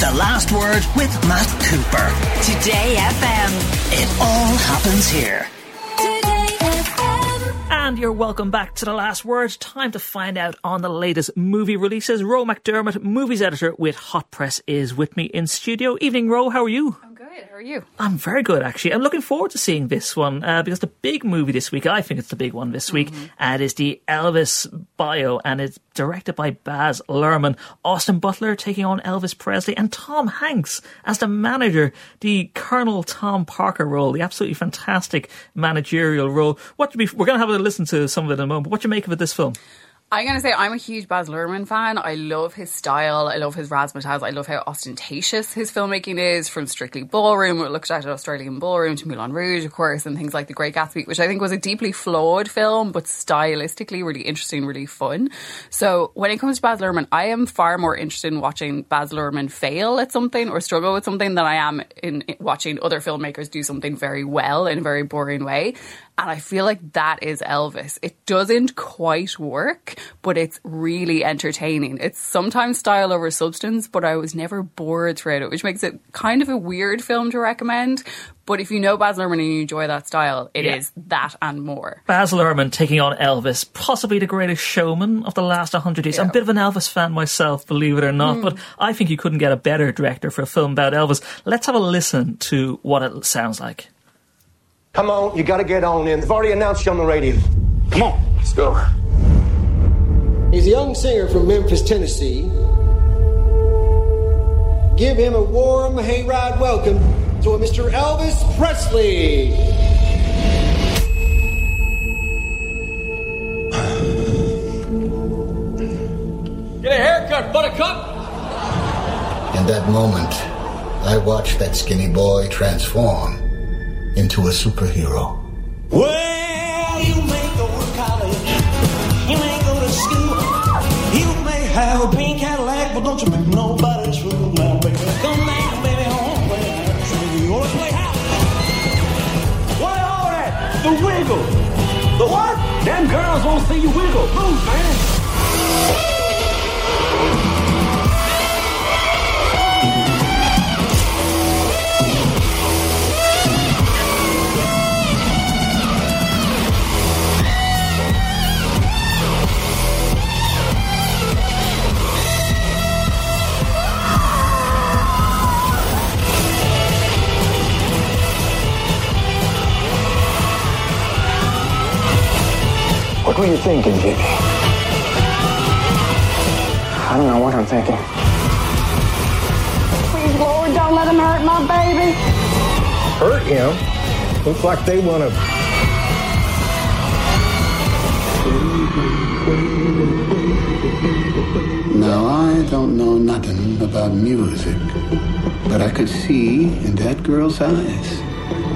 The Last Word with Matt Cooper. Today FM. It all happens here. Today FM And you're welcome back to The Last Word. Time to find out on the latest movie releases. Roe McDermott, movies editor with Hot Press, is with me in studio. Evening, Roe. How are you? I'm good. How are you? I'm very good, actually. I'm looking forward to seeing this one uh, because the big movie this week, I think it's the big one this week, Mm-hmm. and it's the Elvis bio, and it's directed by Baz Luhrmann. Austin Butler taking on Elvis Presley, and Tom Hanks as the manager, the Colonel Tom Parker role, the absolutely fantastic managerial role. What do we, we're going to have a listen to some of it in a moment. But what do you make of it, this film? I'm to say I'm a huge Baz Luhrmann fan. I love his style. I love his razzmatazz. I love how ostentatious his filmmaking is from Strictly Ballroom, we looked at Australian Ballroom to Moulin Rouge, of course, and things like The Great Gatsby, which I think was a deeply flawed film, but stylistically really interesting, really fun. So when it comes to Baz Luhrmann, I am far more interested in watching Baz Luhrmann fail at something or struggle with something than I am in watching other filmmakers do something very well in a very boring way. And I feel like that is Elvis. It doesn't quite work, but it's really entertaining. It's sometimes style over substance, but I was never bored throughout it, which makes it kind of a weird film to recommend. But if you know Baz Luhrmann and you enjoy that style, it is Yeah. that and more. Baz Luhrmann taking on Elvis, possibly the greatest showman of the last 100 years. I'm a bit of an Elvis fan myself, believe it or not, hmm. but I think you couldn't get a better director for a film about Elvis. Let's have a listen to what it sounds like. Come on, you gotta get on in. They've already announced you on the radio. Come on, let's go. He's a young singer from Memphis, Tennessee. Give him a warm hayride welcome to a Mr. Elvis Presley. Get a haircut, buttercup. In that moment, I watched that skinny boy transform into a superhero. Well, you may go to college, you may go to school, you may have a pink Cadillac, but don't you make nobody's fool now, baby. Come now, baby, home, baby. You wanna play house? What all that? The wiggle. The what? Them girls won't see you wiggle. Move, man. You thinking, Jimmy? I don't know what I'm thinking. Please, Lord, don't let him hurt my baby. Hurt him? Looks like they wanna. Now, I don't know nothing about music, but I could see in that girl's eyes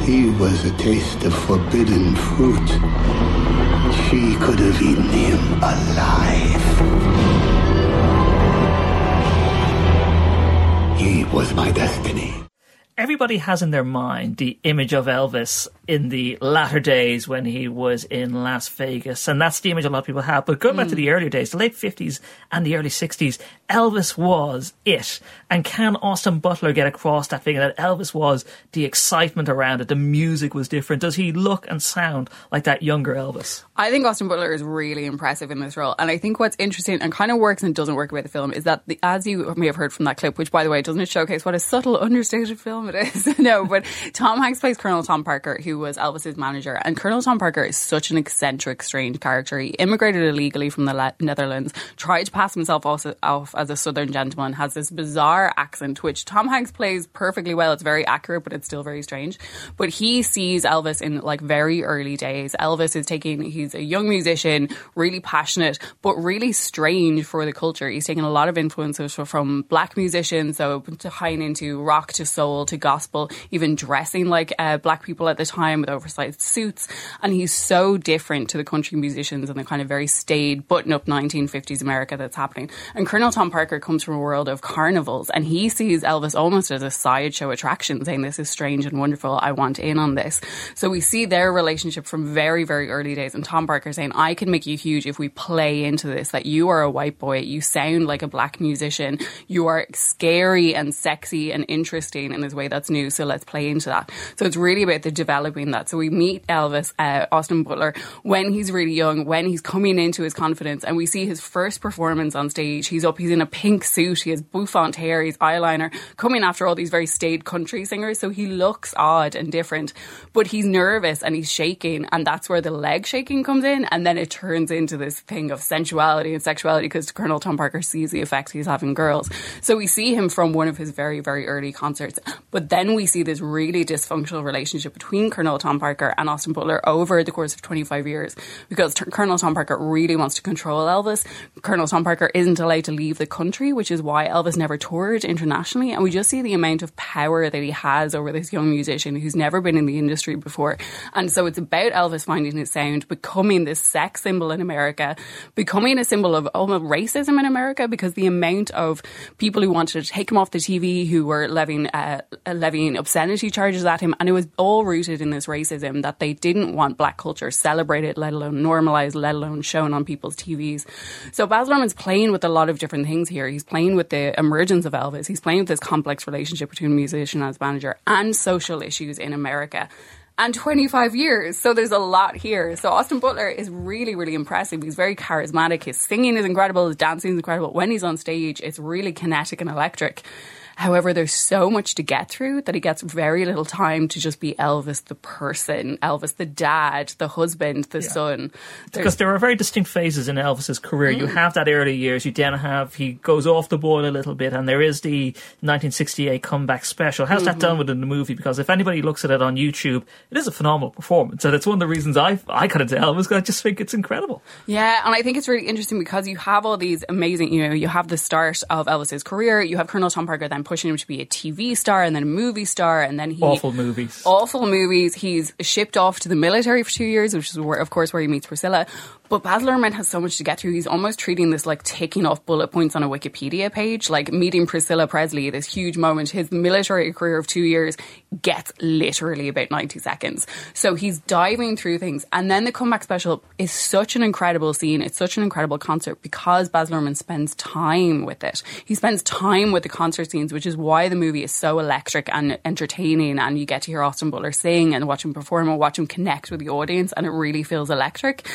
he was a taste of forbidden fruit. She could have eaten him alive. He was my destiny. Everybody has in their mind the image of Elvis in the latter days when he was in Las Vegas, and that's the image a lot of people have. But going back to hmm. the earlier days, the late 50s and the early 60s, Elvis was it. And can Austin Butler get across that thing that Elvis was the excitement around it? The music was different. Does he look and sound like that younger Elvis? I think Austin Butler is really impressive in this role. And I think what's interesting and kind of works and doesn't work about the film is that, the, as you may have heard from that clip, which by the way, doesn't it showcase what a subtle, understated film it is? no, but Tom Hanks plays Colonel Tom Parker, who was Elvis's manager. And Colonel Tom Parker is such an eccentric, strange character. He immigrated illegally from the Le- Netherlands, tried to pass himself off as a southern gentleman, has this bizarre accent, which Tom Hanks plays perfectly well. It's very accurate, but it's still very strange. But he sees Elvis in like very early days. Elvis is taking, he's a young musician, really passionate, but really strange for the culture. He's taking a lot of influences from black musicians, so tying into rock to soul to gospel, even dressing like uh, black people at the time time with oversized suits. And he's so different to the country musicians and the kind of very staid, button up 1950s America that's happening. And Colonel Tom Parker comes from a world of carnivals and he sees Elvis almost as a sideshow attraction, saying, This is strange and wonderful. I want in on this. So we see their relationship from very, very early days. And Tom Parker saying, I can make you huge if we play into this, that you are a white boy. You sound like a black musician. You are scary and sexy and interesting in this way that's new. So let's play into that. So it's really about the that. So we meet Elvis, uh, Austin Butler, when he's really young, when he's coming into his confidence, and we see his first performance on stage. He's up, he's in a pink suit, he has bouffant hair, he's eyeliner, coming after all these very staid country singers. So he looks odd and different, but he's nervous and he's shaking, and that's where the leg shaking comes in, and then it turns into this thing of sensuality and sexuality because Colonel Tom Parker sees the effects he's having girls. So we see him from one of his very, very early concerts, but then we see this really dysfunctional relationship between Colonel Tom Parker and Austin Butler over the course of 25 years because t- Colonel Tom Parker really wants to control Elvis. Colonel Tom Parker isn't allowed to leave the country, which is why Elvis never toured internationally. And we just see the amount of power that he has over this young musician who's never been in the industry before. And so it's about Elvis finding his sound, becoming this sex symbol in America, becoming a symbol of almost racism in America because the amount of people who wanted to take him off the TV, who were levying, uh, levying obscenity charges at him, and it was all rooted in this racism that they didn't want black culture celebrated, let alone normalized, let alone shown on people's TVs. So Baz Luhrmann's playing with a lot of different things here. He's playing with the emergence of Elvis. He's playing with this complex relationship between musician as manager and social issues in America and 25 years. So there's a lot here. So Austin Butler is really, really impressive. He's very charismatic. His singing is incredible. His dancing is incredible. When he's on stage, it's really kinetic and electric. However, there's so much to get through that he gets very little time to just be Elvis the person, Elvis the dad, the husband, the yeah. son. There's because there are very distinct phases in Elvis's career. Mm. You have that early years, you then have he goes off the boil a little bit, and there is the 1968 comeback special. How's mm-hmm. that done within the movie? Because if anybody looks at it on YouTube, it is a phenomenal performance, and it's one of the reasons I I got into Elvis. because I just think it's incredible. Yeah, and I think it's really interesting because you have all these amazing. You know, you have the start of Elvis's career. You have Colonel Tom Parker then pushing him to be a TV star and then a movie star, and then he awful movies, awful movies. He's shipped off to the military for two years, which is where, of course, where he meets Priscilla. But Baz Luhrmann has so much to get through. He's almost treating this like ticking off bullet points on a Wikipedia page, like meeting Priscilla Presley, this huge moment. His military career of two years gets literally about 90 seconds. So he's diving through things. And then the comeback special is such an incredible scene. It's such an incredible concert because Baz Luhrmann spends time with it. He spends time with the concert scenes, which is why the movie is so electric and entertaining. And you get to hear Austin Butler sing and watch him perform and watch him connect with the audience. And it really feels electric.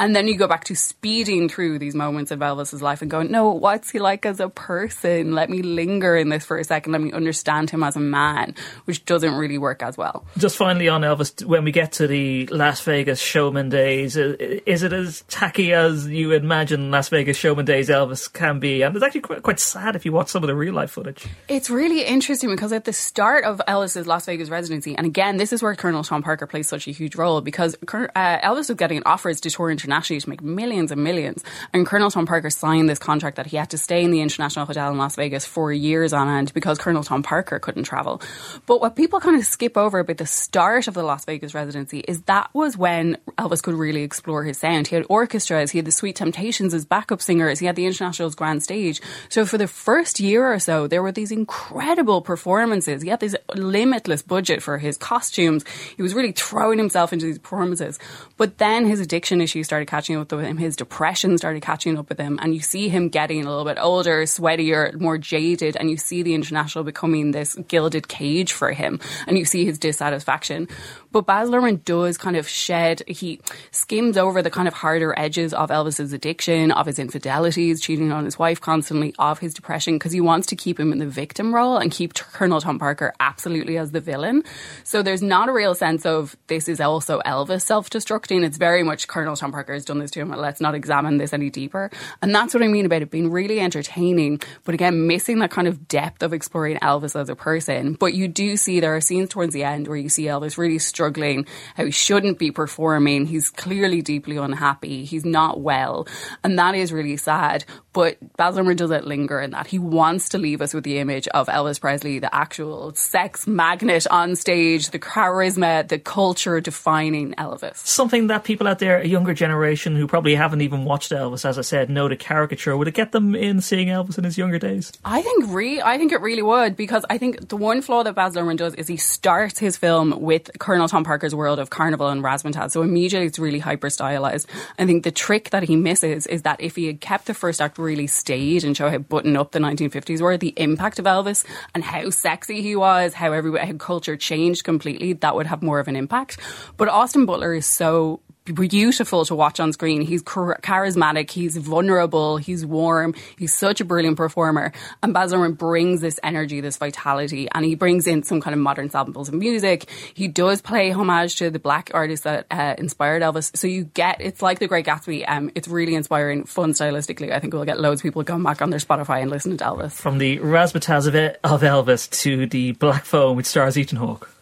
And then you go back to speeding through these moments of Elvis's life and going, no, what's he like as a person? Let me linger in this for a second. Let me understand him as a man, which doesn't really work as well. Just finally on Elvis, when we get to the Las Vegas showman days, is it as tacky as you imagine Las Vegas showman days Elvis can be? And it's actually quite, quite sad if you watch some of the real life footage. It's really interesting because at the start of Elvis's Las Vegas residency, and again, this is where Colonel Tom Parker plays such a huge role because uh, Elvis was getting an offers to tour internationally to make millions and millions. And Colonel Tom Parker signed this contract that he had to stay in the International Hotel in Las Vegas for years on end because Colonel Tom Parker couldn't travel. But what people kind of skip over about the start of the Las Vegas residency is that was when Elvis could really explore his sound. He had orchestras, he had the Sweet Temptations as backup singers, he had the International's grand stage. So for the first year or so, there were these incredible performances. He had this limitless budget for his costumes. He was really throwing himself into these performances. But then his addiction issues started catching up with him. His depression started catching up with him. And you see him getting a little bit older, sweatier, more jaded. And you see the international becoming this gilded cage for him. And you see his dissatisfaction. But Baz Luhrmann does kind of shed, he skims over the kind of harder edges of Elvis's addiction, of his infidelities, cheating on his wife constantly, of his depression, because he wants to keep him in the victim role and keep Colonel Tom Parker absolutely as the villain. So there's not a real sense of this is also Elvis self destructing. It's very much Colonel Tom Parker Has done this to him. Let's not examine this any deeper. And that's what I mean about it being really entertaining, but again, missing that kind of depth of exploring Elvis as a person. But you do see there are scenes towards the end where you see Elvis really struggling, how he shouldn't be performing. He's clearly deeply unhappy. He's not well. And that is really sad. But Baz Luhrmann doesn't linger in that. He wants to leave us with the image of Elvis Presley, the actual sex magnet on stage, the charisma, the culture defining Elvis. Something that people out there, a younger generation who probably haven't even watched Elvis, as I said, know the caricature. Would it get them in seeing Elvis in his younger days? I think re- I think it really would because I think the one flaw that Baz Luhrmann does is he starts his film with Colonel Tom Parker's world of Carnival and Razzmatazz, so immediately it's really hyper stylized. I think the trick that he misses is that if he had kept the first act really staid and show how buttoned up the 1950s were, the impact of Elvis and how sexy he was, how every how culture changed completely, that would have more of an impact. But Austin Butler is so beautiful to watch on screen. He's charismatic, he's vulnerable, he's warm, he's such a brilliant performer. And Baz Luhrmann brings this energy, this vitality, and he brings in some kind of modern samples of music. He does play homage to the black artists that uh, inspired Elvis. So you get, it's like The Great Gatsby. Um, it's really inspiring, fun stylistically. I think we'll get loads of people going back on their Spotify and listening to Elvis. From the razzmatazz of, of Elvis to the black phone which stars Ethan Hawke.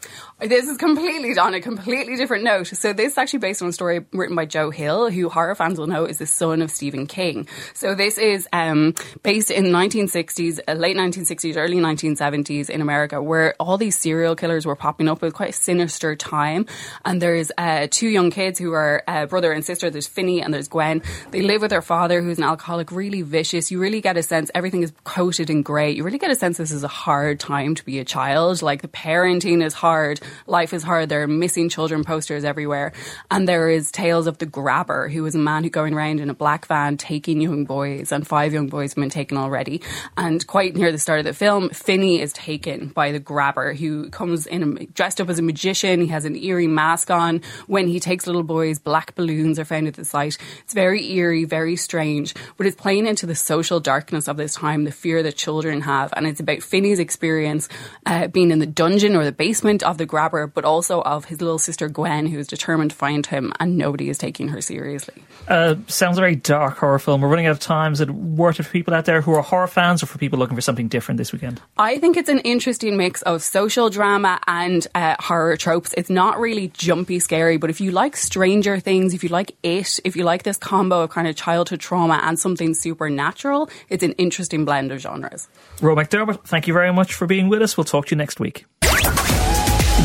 This is completely on a completely different note. So this is actually based on a story written by Joe Hill, who horror fans will know is the son of Stephen King. So this is um, based in the 1960s, uh, late 1960s, early 1970s in America, where all these serial killers were popping up. It was quite a sinister time. And there's uh, two young kids who are uh, brother and sister. There's Finney and there's Gwen. They live with their father, who's an alcoholic, really vicious. You really get a sense everything is coated in grey. You really get a sense this is a hard time to be a child. Like the parenting is hard Life is Hard. There are missing children posters everywhere. And there is Tales of the Grabber, who is a man who going around in a black van taking young boys, and five young boys have been taken already. And quite near the start of the film, Finney is taken by the grabber, who comes in dressed up as a magician. He has an eerie mask on. When he takes little boys, black balloons are found at the site. It's very eerie, very strange, but it's playing into the social darkness of this time, the fear that children have. And it's about Finney's experience uh, being in the dungeon or the basement of the grabber but also of his little sister Gwen, who is determined to find him, and nobody is taking her seriously. Uh, sounds a very dark horror film. We're running out of time. Is it worth it for people out there who are horror fans or for people looking for something different this weekend? I think it's an interesting mix of social drama and uh, horror tropes. It's not really jumpy, scary, but if you like Stranger Things, if you like It, if you like this combo of kind of childhood trauma and something supernatural, it's an interesting blend of genres. Roe McDermott, thank you very much for being with us. We'll talk to you next week.